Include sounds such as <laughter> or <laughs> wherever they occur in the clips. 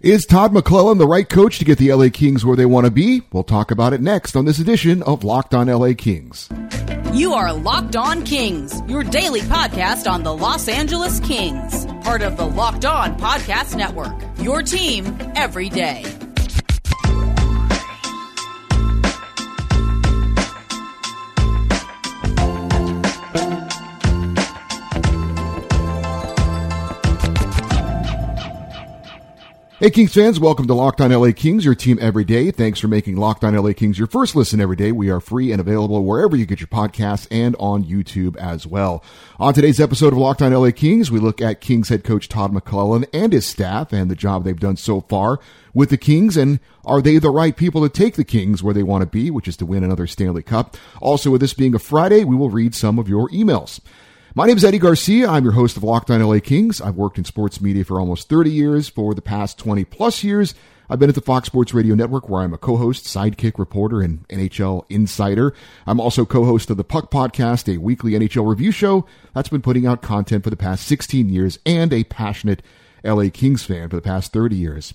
Is Todd McLellan the right coach to get the LA Kings where they want to be? We'll talk about it next on this edition of Locked On LA Kings. You are Locked On Kings, your daily podcast on the Los Angeles Kings, part of the Locked On Podcast Network. Your team every day. Hey Kings fans, welcome to Locked On LA Kings, your team every day. Thanks for making Locked On LA Kings your first listen every day. We are free and available wherever you get your podcasts and on YouTube as well. On today's episode of Locked On LA Kings, we look at Kings head coach Todd McLellan and his staff and the job they've done so far with the Kings and are they the right people to take the Kings where they want to be, which is to win another Stanley Cup. Also, with this being a Friday, we will read some of your emails. My name is Eddie Garcia. I'm your host of Locked On LA Kings. I've worked in sports media for almost 30 years. For the past 20 plus years, I've been at the Fox Sports Radio Network where I'm a co-host, sidekick reporter, and NHL insider. I'm also co-host of the Puck Podcast, a weekly NHL review show that's been putting out content for the past 16 years and a passionate LA Kings fan for the past 30 years.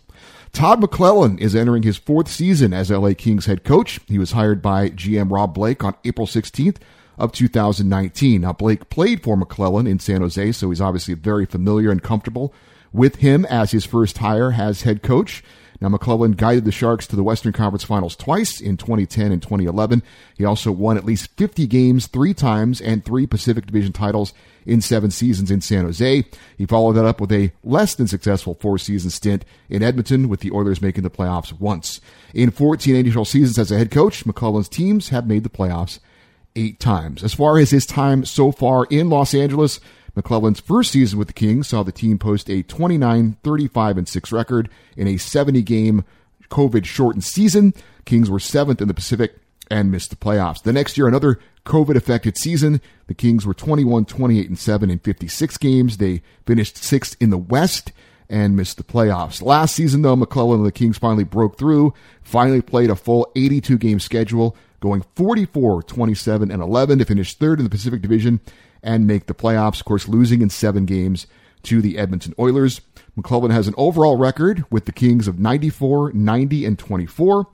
Todd McLellan is entering his fourth season as LA Kings head coach. He was hired by GM Rob Blake on April 16th of 2019. Now, Blake played for McLellan in San Jose, so he's obviously very familiar and comfortable with him as his first hire as head coach. Now, McLellan guided the Sharks to the Western Conference Finals twice in 2010 and 2011. He also won at least 50 games three times and three Pacific Division titles in seven seasons in San Jose. He followed that up with a less than successful four season stint in Edmonton, with the Oilers making the playoffs once. In 14 NHL seasons as a head coach, McLellan's teams have made the playoffs eight times. As far as his time so far in Los Angeles, McLellan's first season with the Kings saw the team post a 29, 35, and 6 record in a 70 game COVID shortened season. Kings were seventh in the Pacific and missed the playoffs. The next year, another COVID affected season. The Kings were 21, 28, and 7 in 56 games. They finished sixth in the West and missed the playoffs. Last season, though, McLellan and the Kings finally broke through, finally played a full 82 game schedule going 44, 27, and 11 to finish third in the Pacific Division and make the playoffs. Of course, losing in seven games to the Edmonton Oilers. McLellan has an overall record with the Kings of 94, 90, and 24.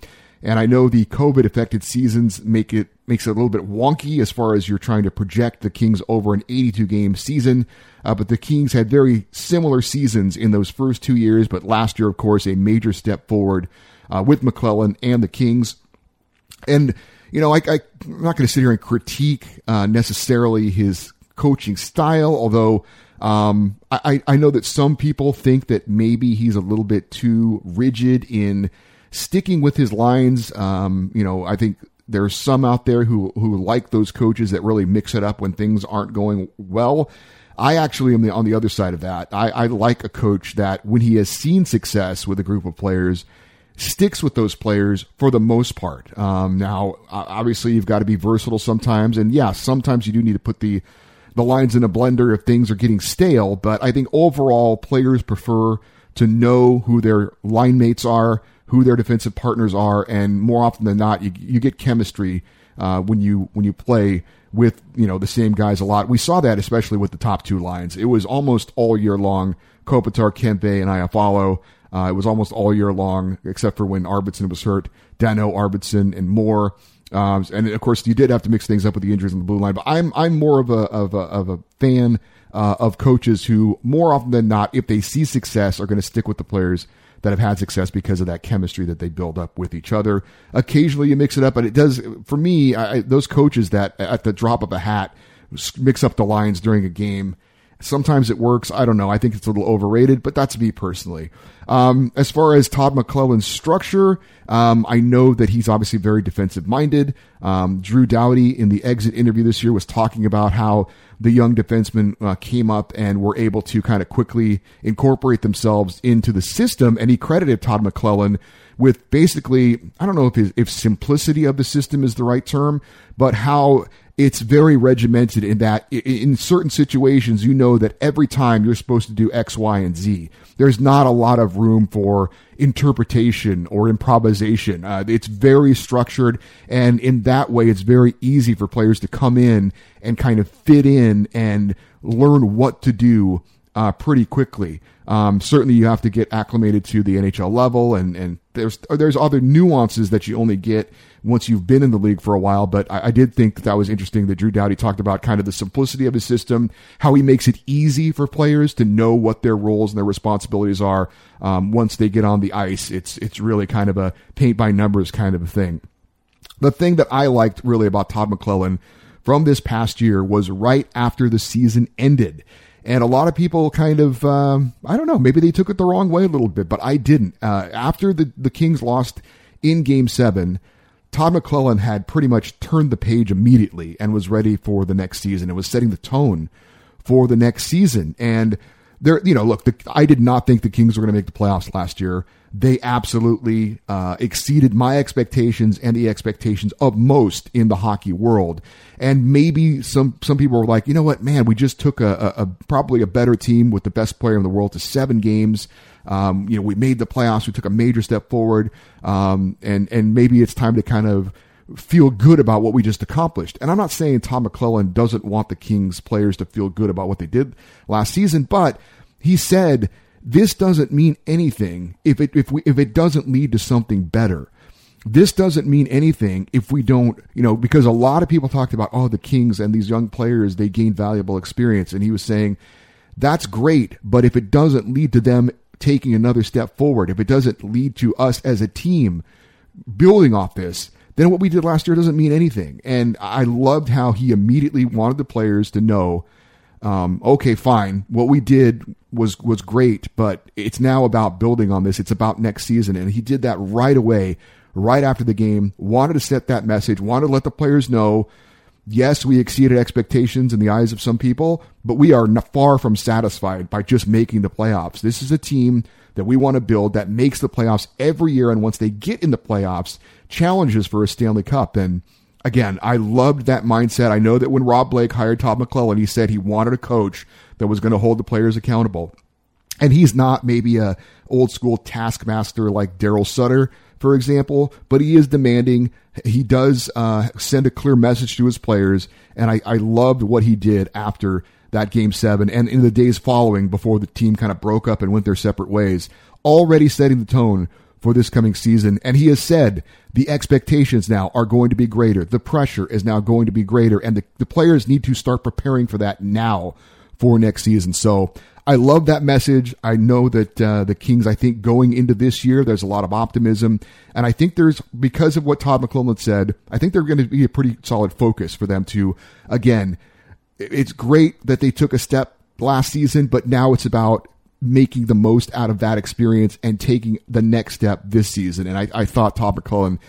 And I know the COVID affected seasons make it makes it a little bit wonky as far as you're trying to project the Kings over an 82 game season. Uh, but the Kings had very similar seasons in those first two years. But last year, of course, a major step forward uh, with McLellan and the Kings. And you know, I, am not going to sit here and critique uh, necessarily his coaching style, although um, I, I know that some people think that maybe he's a little bit too rigid in sticking with his lines. Um, you know, I think there's some out there who who like those coaches that really mix it up when things aren't going well. I actually am the, on the other side of that. I, I like a coach that when he has seen success with a group of players sticks with those players for the most part. Um, now, obviously, you've got to be versatile sometimes, and yeah, sometimes you do need to put the the lines in a blender if things are getting stale. But I think overall, players prefer to know who their line mates are, who their defensive partners are, and Moore often than not, you, you get chemistry uh, when you when you play with you know the same guys a lot. We saw that especially with the top two lines. It was almost all year long. Kopitar, Kempe, and Iafallo uh, it was almost all year long, except for when Arvidsson was hurt. Danault, Arvidsson, and more. Um, and of course, you did have to mix things up with the injuries on the blue line. But I'm I'm more of a of a, of a fan uh, of coaches who, more often than not, if they see success, are going to stick with the players that have had success because of that chemistry that they build up with each other. Occasionally, you mix it up, but it does for me. I, those coaches that at the drop of a hat mix up the lines during a game Sometimes it works. I don't know. I think it's a little overrated, but that's me personally. Um, as far as Todd McLellan's structure, um, I know that he's obviously very defensive minded. Um, Drew Doughty in the exit interview this year was talking about how the young defensemen uh, came up and were able to kind of quickly incorporate themselves into the system. And he credited Todd McLellan with basically, I don't know if, his, if simplicity of the system is the right term, but how it's very regimented in that in certain situations, you know that every time you're supposed to do X, Y, and Z. There's not a lot of room for interpretation or improvisation. Uh, it's very structured, and in that way, it's very easy for players to come in and kind of fit in and learn what to do uh, pretty quickly. Um, certainly, you have to get acclimated to the NHL level, and and there's there's other nuances that you only get once you've been in the league for a while. But I, I, did think that that was interesting that Drew Doughty talked about kind of the simplicity of his system, how he makes it easy for players to know what their roles and their responsibilities are um, once they get on the ice. It's it's really kind of a paint by numbers kind of a thing. The thing that I liked really about Todd McLellan from this past year was right after the season ended. And a lot of people kind of, um, I don't know, maybe they took it the wrong way a little bit, but I didn't. Uh, after the, the Kings lost in game seven, Todd McLellan had pretty much turned the page immediately and was ready for the next season. It was setting the tone for the next season. And there, you know, look, the, I did not think the Kings were going to make the playoffs last year. They absolutely uh, exceeded my expectations and the expectations of most in the hockey world. And maybe some some people were like, you know what, man, we just took a, a, a probably a better team with the best player in the world to seven games. Um, you know, we made the playoffs. We took a major step forward, um, and and maybe it's time to kind of feel good about what we just accomplished. And I'm not saying Tom McLellan doesn't want the Kings players to feel good about what they did last season, but he said this doesn't mean anything if it if we if it doesn't lead to something better. This doesn't mean anything if we don't, you know, because a lot of people talked about, oh, the Kings and these young players, they gain valuable experience. And he was saying, that's great, but if it doesn't lead to them taking another step forward, if it doesn't lead to us as a team building off this, then what we did last year doesn't mean anything. And I loved how he immediately wanted the players to know, um, okay, fine, what we did was was great, but it's now about building on this. It's about next season, and he did that right away right after the game, wanted to set that message, wanted to let the players know yes, we exceeded expectations in the eyes of some people, but we are far from satisfied by just making the playoffs. This is a team that we want to build that makes the playoffs every year. And once they get in the playoffs, challenges for a Stanley Cup. And again, I loved that mindset. I know that when Rob Blake hired Todd McLellan, he said he wanted a coach that was going to hold the players accountable. And he's not maybe a old school taskmaster like Darryl Sutter, for example, but he is demanding. He does uh, send a clear message to his players, and I, I loved what he did after that game seven and in the days following before the team kind of broke up and went their separate ways, already setting the tone for this coming season. And he has said the expectations now are going to be greater. The pressure is now going to be greater, and the, the players need to start preparing for that now for next season. So I love that message. I know that uh, the Kings, I think going into this year, there's a lot of optimism. And I think there's, because of what Todd McLellan said, I think they're going to be a pretty solid focus for them to, again, it's great that they took a step last season, but now it's about making the most out of that experience and taking the next step this season. And I, I thought Todd McLellan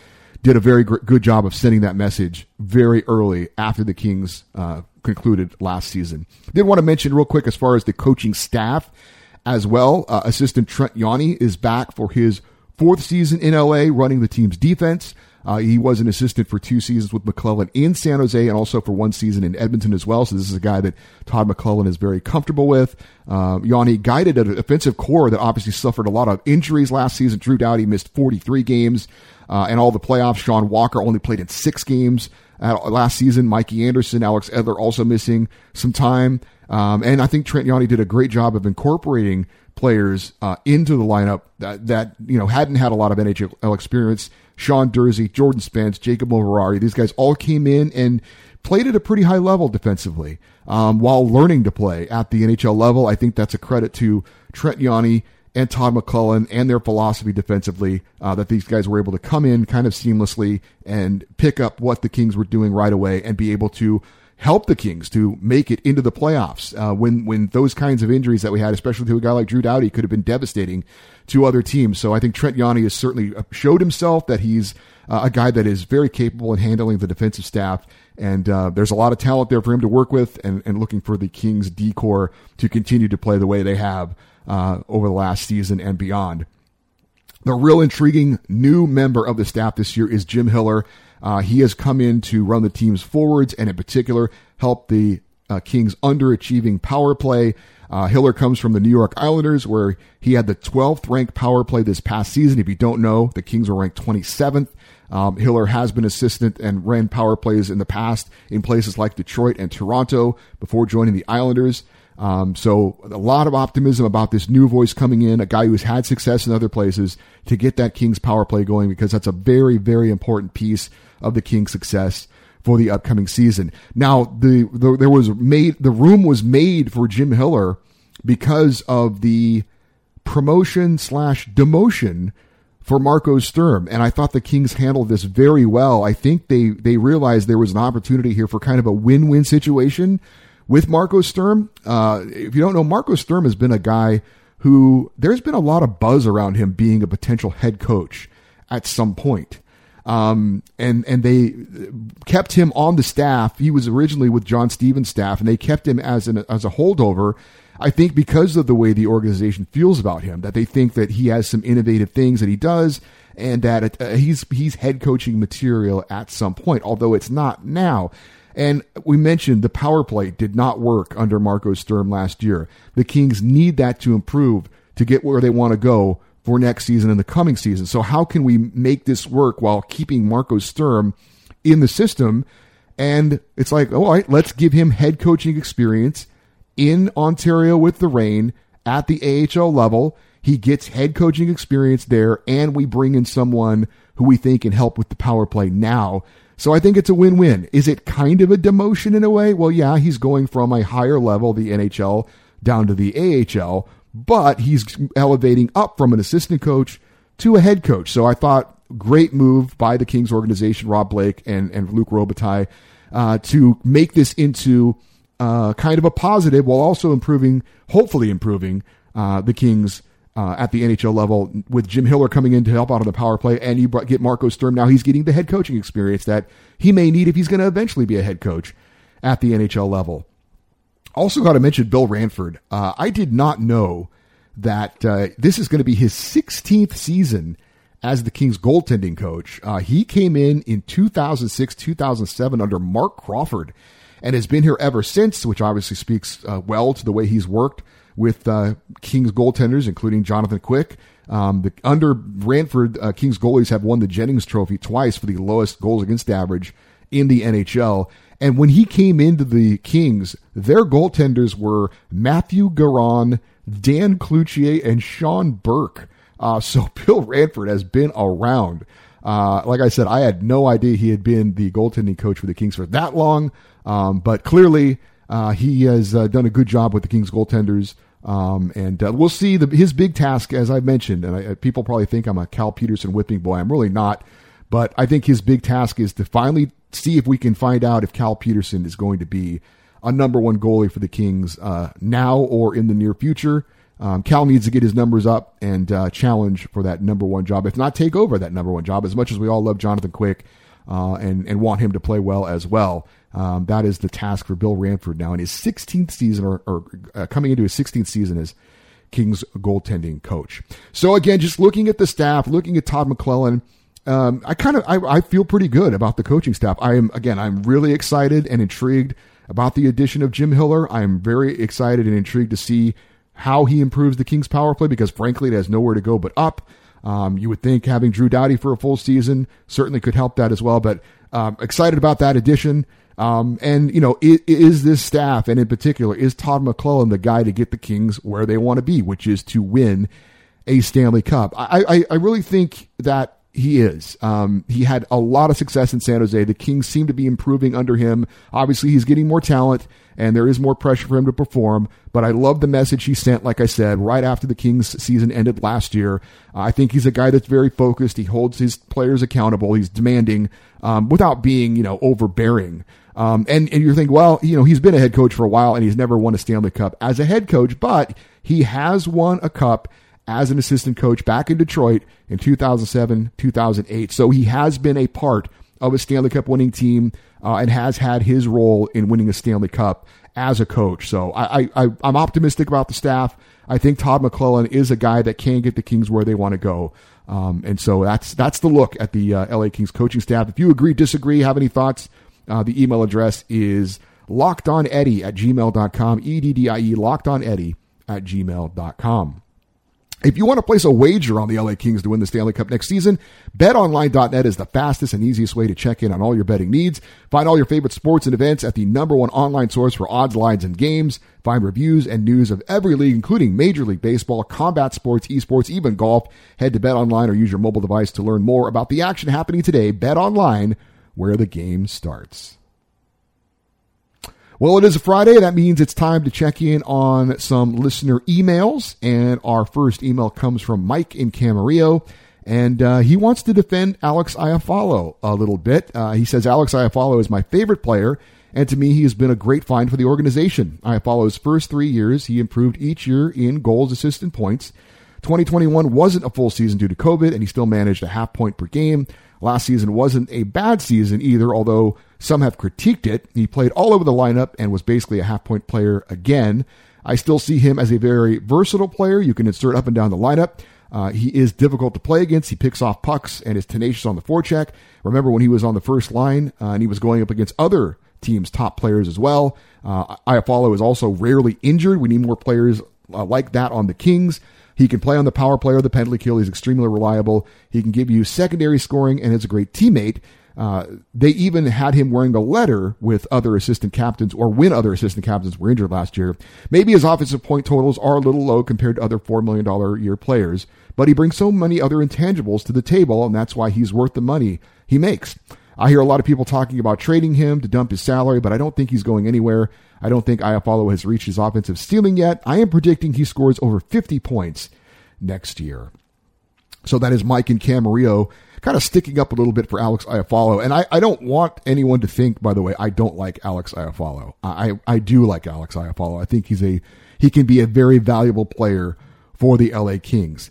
did a very good job of sending that message very early after the Kings uh, concluded last season. Did want to mention real quick as far as the coaching staff as well. Uh, assistant Trent Yawney is back for his fourth season in LA, running the team's defense. Uh, he was an assistant for two seasons with McLellan in San Jose and also for one season in Edmonton as well. So this is a guy that Todd McLellan is very comfortable with. Uh, Yawney guided an offensive core that obviously suffered a lot of injuries last season. Drew Doughty missed 43 games uh, and all the playoffs. Sean Walker only played in six games uh, last season. Mikey Anderson, Alex Edler also missing some time. Um, and I think Trent Yawney did a great job of incorporating players uh, into the lineup that, that you know hadn't had a lot of NHL experience. Sean Durzi, Jordan Spence, Jacob Moverare, these guys all came in and played at a pretty high level defensively um, while learning to play at the NHL level. I think that's a credit to Trent Yawney and Todd McLellan and their philosophy defensively uh, that these guys were able to come in kind of seamlessly and pick up what the Kings were doing right away and be able to help the Kings to make it into the playoffs uh, when when those kinds of injuries that we had, especially to a guy like Drew Doughty, could have been devastating to other teams. So I think Trent Yawney has certainly uh, showed himself that he's uh, a guy that is very capable in handling the defensive staff. And uh, there's a lot of talent there for him to work with, and, and looking for the Kings decor to continue to play the way they have uh, over the last season and beyond. The real intriguing new member of the staff this year is Jim Hiller. Uh, he has come in to run the team's forwards and, in particular, help the uh, Kings underachieving power play. Uh, Hiller comes from the New York Islanders, where he had the 12th ranked power play this past season. If you don't know, the Kings were ranked 27th. Um, Hiller has been assistant and ran power plays in the past in places like Detroit and Toronto before joining the Islanders. Um, so a lot of optimism about this new voice coming in, a guy who's had success in other places to get that Kings power play going because that's a very, very important piece of the Kings success for the upcoming season. Now, the, the there was made the room was made for Jim Hiller because of the promotion slash demotion for Marco Sturm, and I thought the Kings handled this very well. I think they they realized there was an opportunity here for kind of a win win situation with Marco Sturm. Uh, if you don't know, Marco Sturm has been a guy who there's been a lot of buzz around him being a potential head coach at some point. Um, and and they kept him on the staff. He was originally with John Stevens' staff, and they kept him as an as a holdover. I think because of the way the organization feels about him, that they think that he has some innovative things that he does, and that uh, he's he's head coaching material at some point. Although it's not now. And we mentioned the power play did not work under Marco Sturm last year. The Kings need that to improve to get where they want to go for next season and the coming season. So how can we make this work while keeping Marco Sturm in the system? And it's like, all right, let's give him head coaching experience in Ontario with the Reign at the AHL level. He gets head coaching experience there, and we bring in someone who we think can help with the power play now so I think it's a win-win. Is it kind of a demotion in a way? Well, yeah, he's going from a higher level, the NHL, down to the AHL, but he's elevating up from an assistant coach to a head coach. So I thought great move by the Kings organization, Rob Blake and, and Luc Robitaille, uh, to make this into uh, kind of a positive while also improving, hopefully improving uh, the Kings uh, at the NHL level with Jim Hiller coming in to help out on the power play, and you get Marco Sturm. Now he's getting the head coaching experience that he may need if he's going to eventually be a head coach at the NHL level. Also, got to mention Bill Ranford. Uh, I did not know that uh, this is going to be his 16th season as the Kings goaltending coach. Uh, he came in in 2006, 2007 under Marc Crawford and has been here ever since, which obviously speaks uh, well to the way he's worked with uh, Kings goaltenders, including Jonathan Quick. Um, the, under Ranford, uh, Kings goalies have won the Jennings Trophy twice for the lowest goals against average in the NHL. And when he came into the Kings, their goaltenders were Matthew Garon, Dan Cloutier, and Sean Burke. Uh, <laughs> so Bill Ranford has been around. Uh, like I said, I had no idea he had been the goaltending coach for the Kings for that long. Um, but clearly, uh, he has uh, done a good job with the Kings goaltenders. Um, and uh, we'll see the, his big task, as I mentioned, and I, people probably think I'm a Cal Petersen whipping boy. I'm really not, but I think his big task is to finally see if we can find out if Cal Petersen is going to be a number one goalie for the Kings uh, now or in the near future. Um, Cal needs to get his numbers up and uh, challenge for that number one job, if not take over that number one job. As much as we all love Jonathan Quick uh, and and want him to play well as well, um, that is the task for Bill Ranford now in his 16th season, or, or uh, coming into his 16th season as Kings goaltending coach. So again, just looking at the staff, looking at Todd McLellan, um, I kind of I, I, feel pretty good about the coaching staff. I am again, I'm really excited and intrigued about the addition of Jim Hiller. I'm very excited and intrigued to see how he improves the Kings power play because frankly, it has nowhere to go but up. Um, you would think having Drew Doughty for a full season certainly could help that as well. But um, excited about that addition. Um, and you know, is, is, this staff, and in particular, is Todd McLellan the guy to get the Kings where they want to be, which is to win a Stanley Cup? I, I, I really think that he is. Um, he had a lot of success in San Jose. The Kings seem to be improving under him. Obviously, he's getting more talent and there is more pressure for him to perform. But I love the message he sent, like I said, right after the Kings season ended last year. I think he's a guy that's very focused. He holds his players accountable. He's demanding um, without being, you know, overbearing. Um, and, and you're thinking, well, you know, he's been a head coach for a while and he's never won a Stanley Cup as a head coach, but he has won a cup as an assistant coach back in Detroit in 2007, 2008. So he has been a part of a Stanley Cup winning team uh, and has had his role in winning a Stanley Cup as a coach. So I, I, I'm optimistic about the staff. I think Todd McLellan is a guy that can get the Kings where they want to go. Um, and so that's that's the look at the uh, LA Kings coaching staff. If you agree, disagree, have any thoughts, uh, the email address is lockedoneddie at gmail.com, E-D-D-I-E, lockedoneddie at gmail.com. If you want to place a wager on the LA Kings to win the Stanley Cup next season, betonline.net is the fastest and easiest way to check in on all your betting needs. Find all your favorite sports and events at the number one online source for odds, lines, and games. Find reviews and news of every league, including Major League Baseball, combat sports, esports, even golf. Head to BetOnline or use your mobile device to learn more about the action happening today. BetOnline, where the game starts. Well, it is a Friday. That means it's time to check in on some listener emails. And our first email comes from Mike in Camarillo. And uh, he wants to defend Alex Iafallo a little bit. Uh, he says Alex Iafallo is my favorite player. And to me, he has been a great find for the organization. Iafallo's first three years, he improved each year in goals, assists, and points. 2021 wasn't a full season due to COVID, and he still managed a half point per game. Last season wasn't a bad season either, although some have critiqued it. He played all over the lineup and was basically a half point player again. I still see him as a very versatile player. You can insert up and down the lineup. Uh, he is difficult to play against. He picks off pucks and is tenacious on the forecheck. Remember when he was on the first line uh, and he was going up against other teams' top players as well. Uh, Iafallo is also rarely injured. We need more players uh, like that on the Kings. He can play on the power play or the penalty kill. He's extremely reliable. He can give you secondary scoring and is a great teammate. Uh, they even had him wearing a letter with other assistant captains or when other assistant captains were injured last year. Maybe his offensive point totals are a little low compared to other $4 million a year players, but he brings so many other intangibles to the table, and that's why he's worth the money he makes. I hear a lot of people talking about trading him to dump his salary, but I don't think he's going anywhere. I don't think Iafallo has reached his offensive ceiling yet. I am predicting he scores over 50 points next year. So that is Mike and Camarillo kind of sticking up a little bit for Alex Iafallo. And I, I don't want anyone to think, by the way, I don't like Alex Iafallo. I, I do like Alex Iafallo. I think he's a, he can be a very valuable player for the LA Kings.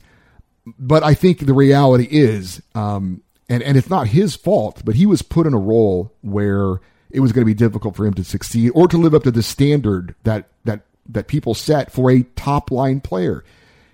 But I think the reality is, um, and, and it's not his fault, but he was put in a role where it was going to be difficult for him to succeed or to live up to the standard that, that, that people set for a top line player.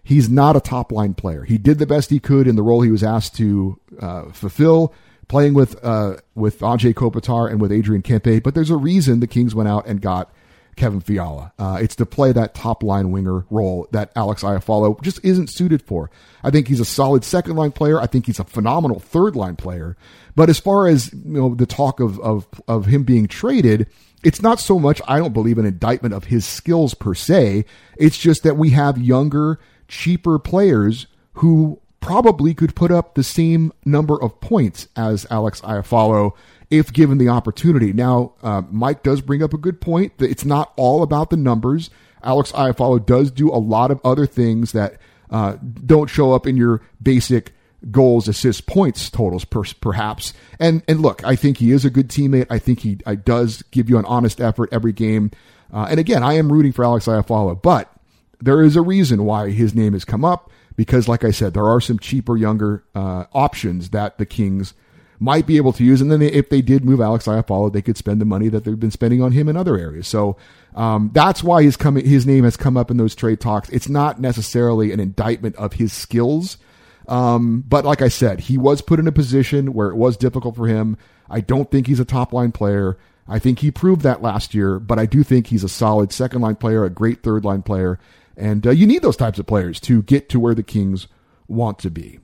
He's not a top line player. He did the best he could in the role he was asked to uh, fulfill, playing with uh, with Anze Kopitar and with Adrian Kempe. But there's a reason the Kings went out and got Kevin Fiala. Uh, it's to play that top line winger role that Alex Iafallo just isn't suited for. I think he's a solid second line player. I think he's a phenomenal third line player. But as far as you know, the talk of of of him being traded, it's not so much I don't believe an indictment of his skills per se. It's just that we have younger cheaper players who probably could put up the same number of points as Alex Iafallo if given the opportunity. Now, uh, Mike does bring up a good point that it's not all about the numbers. Alex Iafallo does do a lot of other things that uh, don't show up in your basic goals, assists, points totals, per, perhaps. And and look, I think he is a good teammate. I think he I, does give you an honest effort every game. Uh, and again, I am rooting for Alex Iafallo, but there is a reason why his name has come up because, like I said, there are some cheaper, younger uh, options that the Kings might be able to use. And then they, if they did move Alex Iafallo, they could spend the money that they've been spending on him in other areas. So um, that's why his coming, his name has come up in those trade talks. It's not necessarily an indictment of his skills. Um, but like I said, he was put in a position where it was difficult for him. I don't think he's a top line player. I think he proved that last year, but I do think he's a solid second line player, a great third line player, and uh, you need those types of players to get to where the Kings want to be.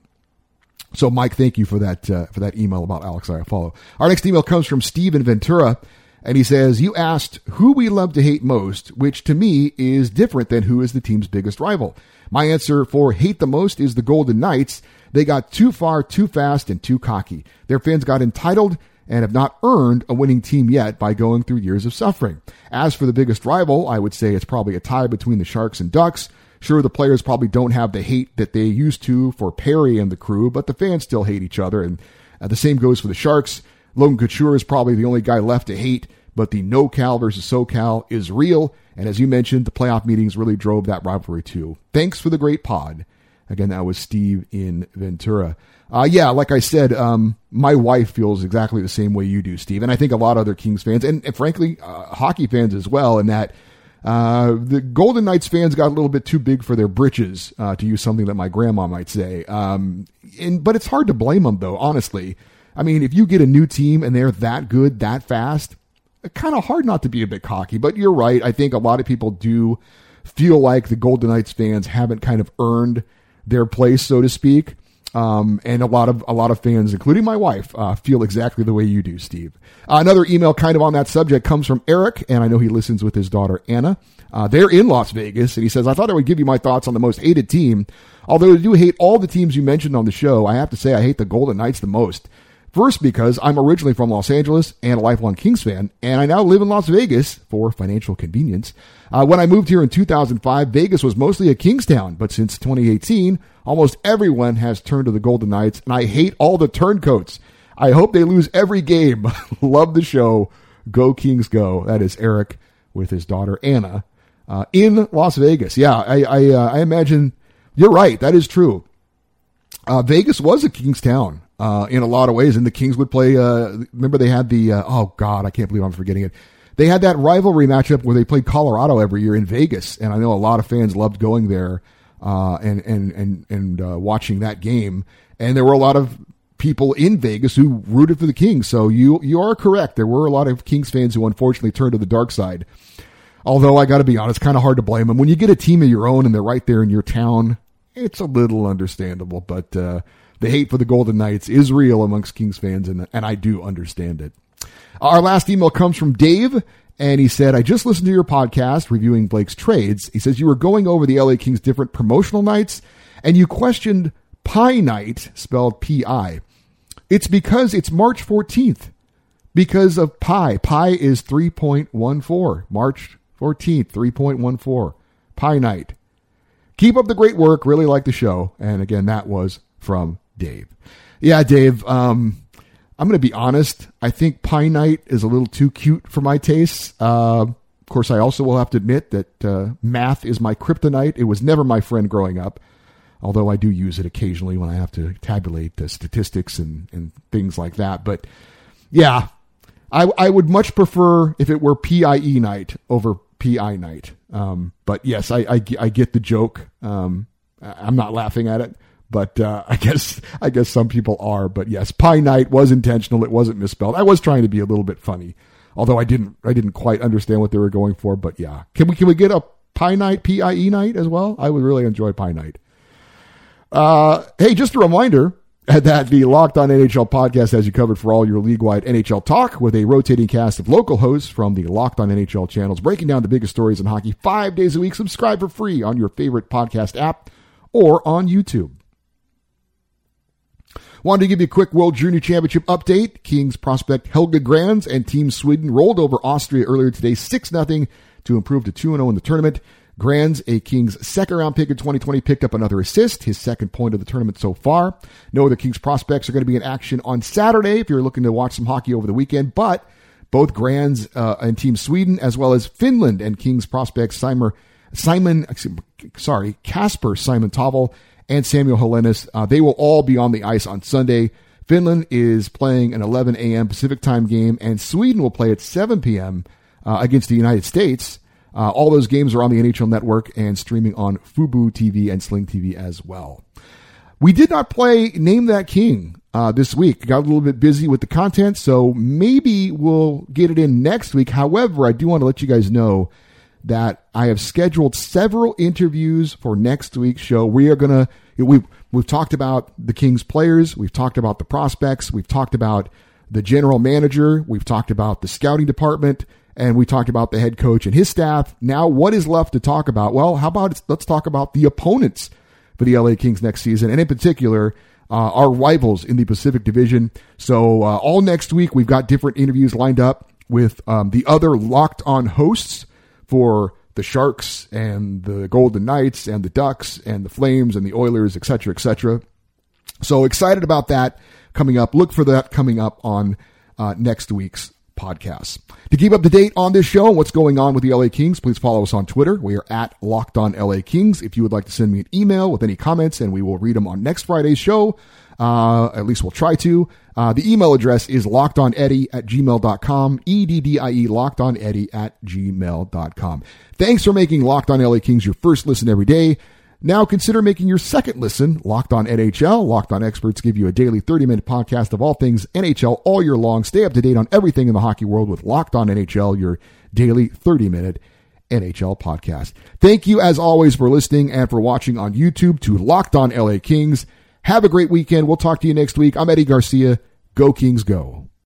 So, Mike, thank you for that uh, for that email about Alex Iafallo. Our next email comes from Steven Ventura, and he says, "You asked who we love to hate most, which to me is different than who is the team's biggest rival. My answer for hate the most is the Golden Knights. They got too far, too fast, and too cocky. Their fans got entitled." And have not earned a winning team yet by going through years of suffering. As for the biggest rival, I would say it's probably a tie between the Sharks and Ducks. Sure, the players probably don't have the hate that they used to for Perry and the crew, but the fans still hate each other, and uh, the same goes for the Sharks. Logan Couture is probably the only guy left to hate, but the NorCal versus SoCal is real, and as you mentioned, the playoff meetings really drove that rivalry too. Thanks for the great pod. Again, that was Steve in Ventura. Uh, yeah, like I said, um, my wife feels exactly the same way you do, Steve, and I think a lot of other Kings fans, and, and frankly, uh, hockey fans as well, in that uh, the Golden Knights fans got a little bit too big for their britches, uh, to use something that my grandma might say. Um, and but it's hard to blame them, though. Honestly, I mean, if you get a new team and they're that good that fast, kind of hard not to be a bit cocky. But you're right. I think a lot of people do feel like the Golden Knights fans haven't kind of earned their place, so to speak. Um, and a lot of a lot of fans, including my wife, uh, feel exactly the way you do, Steve. Uh, another email, kind of on that subject, comes from Eric, and I know he listens with his daughter Anna. Uh, they're in Las Vegas, and he says, "I thought I would give you my thoughts on the most hated team. Although I do hate all the teams you mentioned on the show, I have to say I hate the Golden Knights the most. First, because I'm originally from Los Angeles and a lifelong Kings fan, and I now live in Las Vegas for financial convenience. Uh, when I moved here in 2005, Vegas was mostly a Kings town, but since 2018, almost everyone has turned to the Golden Knights, and I hate all the turncoats. I hope they lose every game. <laughs> Love the show. Go Kings, go. That is Eric with his daughter Anna uh, in Las Vegas. Yeah, I I, uh, I, imagine you're right. That is true. Uh, Vegas was a Kings town uh, in a lot of ways, and the Kings would play. Uh, remember, they had the oh god, I can't believe I'm forgetting it. They had that rivalry matchup where they played Colorado every year in Vegas, and I know a lot of fans loved going there and and and and watching that game. And there were a lot of people in Vegas who rooted for the Kings. So you you are correct. There were a lot of Kings fans who unfortunately turned to the dark side. Although I got to be honest, kind of hard to blame them. When you get a team of your own and they're right there in your town, it's a little understandable. But uh, the hate for the Golden Knights is real amongst Kings fans, and and I do understand it. Our last email comes from Dave. And he said, I just listened to your podcast reviewing Blake's trades. He says you were going over the LA Kings different promotional nights and you questioned Pi Night, spelled P I. It's because it's March 14th. Because of pi. Pi is 3.14. March 14th, 3.14. Pi night. Keep up the great work. Really like the show. And again, that was from Dave. Yeah, Dave. Um, I'm going to be honest. I think Pi Night is a little too cute for my tastes. Uh, of course, I also will have to admit that uh, math is my kryptonite. It was never my friend growing up although I do use it occasionally when I have to tabulate the statistics and, and things like that. But yeah, I, I would much prefer if it were PIE night over PI night. Um, but yes, I, I, I, get the joke. Um, I'm not laughing at it, but uh, <laughs> I guess I guess some people are. But yes, Pi Night was intentional. It wasn't misspelled. I was trying to be a little bit funny, although I didn't I didn't quite understand what they were going for. But yeah, can we can we get a Pi Night P I E night as well? I would really enjoy Pi Night. Uh, hey, just a reminder <laughs> that the Locked On NHL podcast has you covered for all your league-wide NHL talk with a rotating cast of local hosts from the Locked On NHL channels, breaking down the biggest stories in hockey five days a week. Subscribe for free on your favorite podcast app or on YouTube. Wanted to give you a quick World Junior Championship update. Kings prospect Helge Grans and Team Sweden rolled over Austria earlier today 6 0 to improve to 2 0 in the tournament. Grans, a Kings second round pick in 2020, picked up another assist, his second point of the tournament so far. No other Kings prospects are going to be in action on Saturday if you're looking to watch some hockey over the weekend, but both Grans uh, and Team Sweden, as well as Finland and Kings prospects Simon, Simon sorry, Kasper Simontaival and Samuel Helenius, uh, they will all be on the ice on Sunday. Finland is playing an 11 a.m. Pacific time game, and Sweden will play at 7 p.m. Uh, against the United States. Uh, all those games are on the NHL Network and streaming on Fubo TV and Sling TV as well. We did not play Name That King uh, this week. Got a little bit busy with the content, so maybe we'll get it in next week. However, I do want to let you guys know that I have scheduled several interviews for next week's show. We are gonna we've we've talked about the Kings players, we've talked about the prospects, we've talked about the general manager, we've talked about the scouting department, and we talked about the head coach and his staff. Now, what is left to talk about? Well, how about let's talk about the opponents for the LA Kings next season, and in particular, uh, our rivals in the Pacific Division. So, uh, all next week, we've got different interviews lined up with um, the other locked on hosts for the Sharks and the Golden Knights and the Ducks and the Flames and the Oilers, etc., etc. So excited about that coming up. Look for that coming up on uh, next week's podcast. To keep up to date on this show and what's going on with the LA Kings, please follow us on Twitter. We are at Locked On LA Kings. If you would like to send me an email with any comments, and we will read them on next Friday's show, uh, at least we'll try to. Uh, the email address is lockedoneddie at gmail.com, E-D-D-I-E, lockedoneddie at gmail.com. Thanks for making Locked On LA Kings your first listen every day. Now consider making your second listen Locked On NHL. Locked On Experts give you a daily 30 minute podcast of all things NHL all year long. Stay up to date on everything in the hockey world with Locked On NHL, your daily 30 minute NHL podcast. Thank you as always for listening and for watching on YouTube to Locked On LA Kings. Have a great weekend. We'll talk to you next week. I'm Eddie Garcia. Go Kings, go.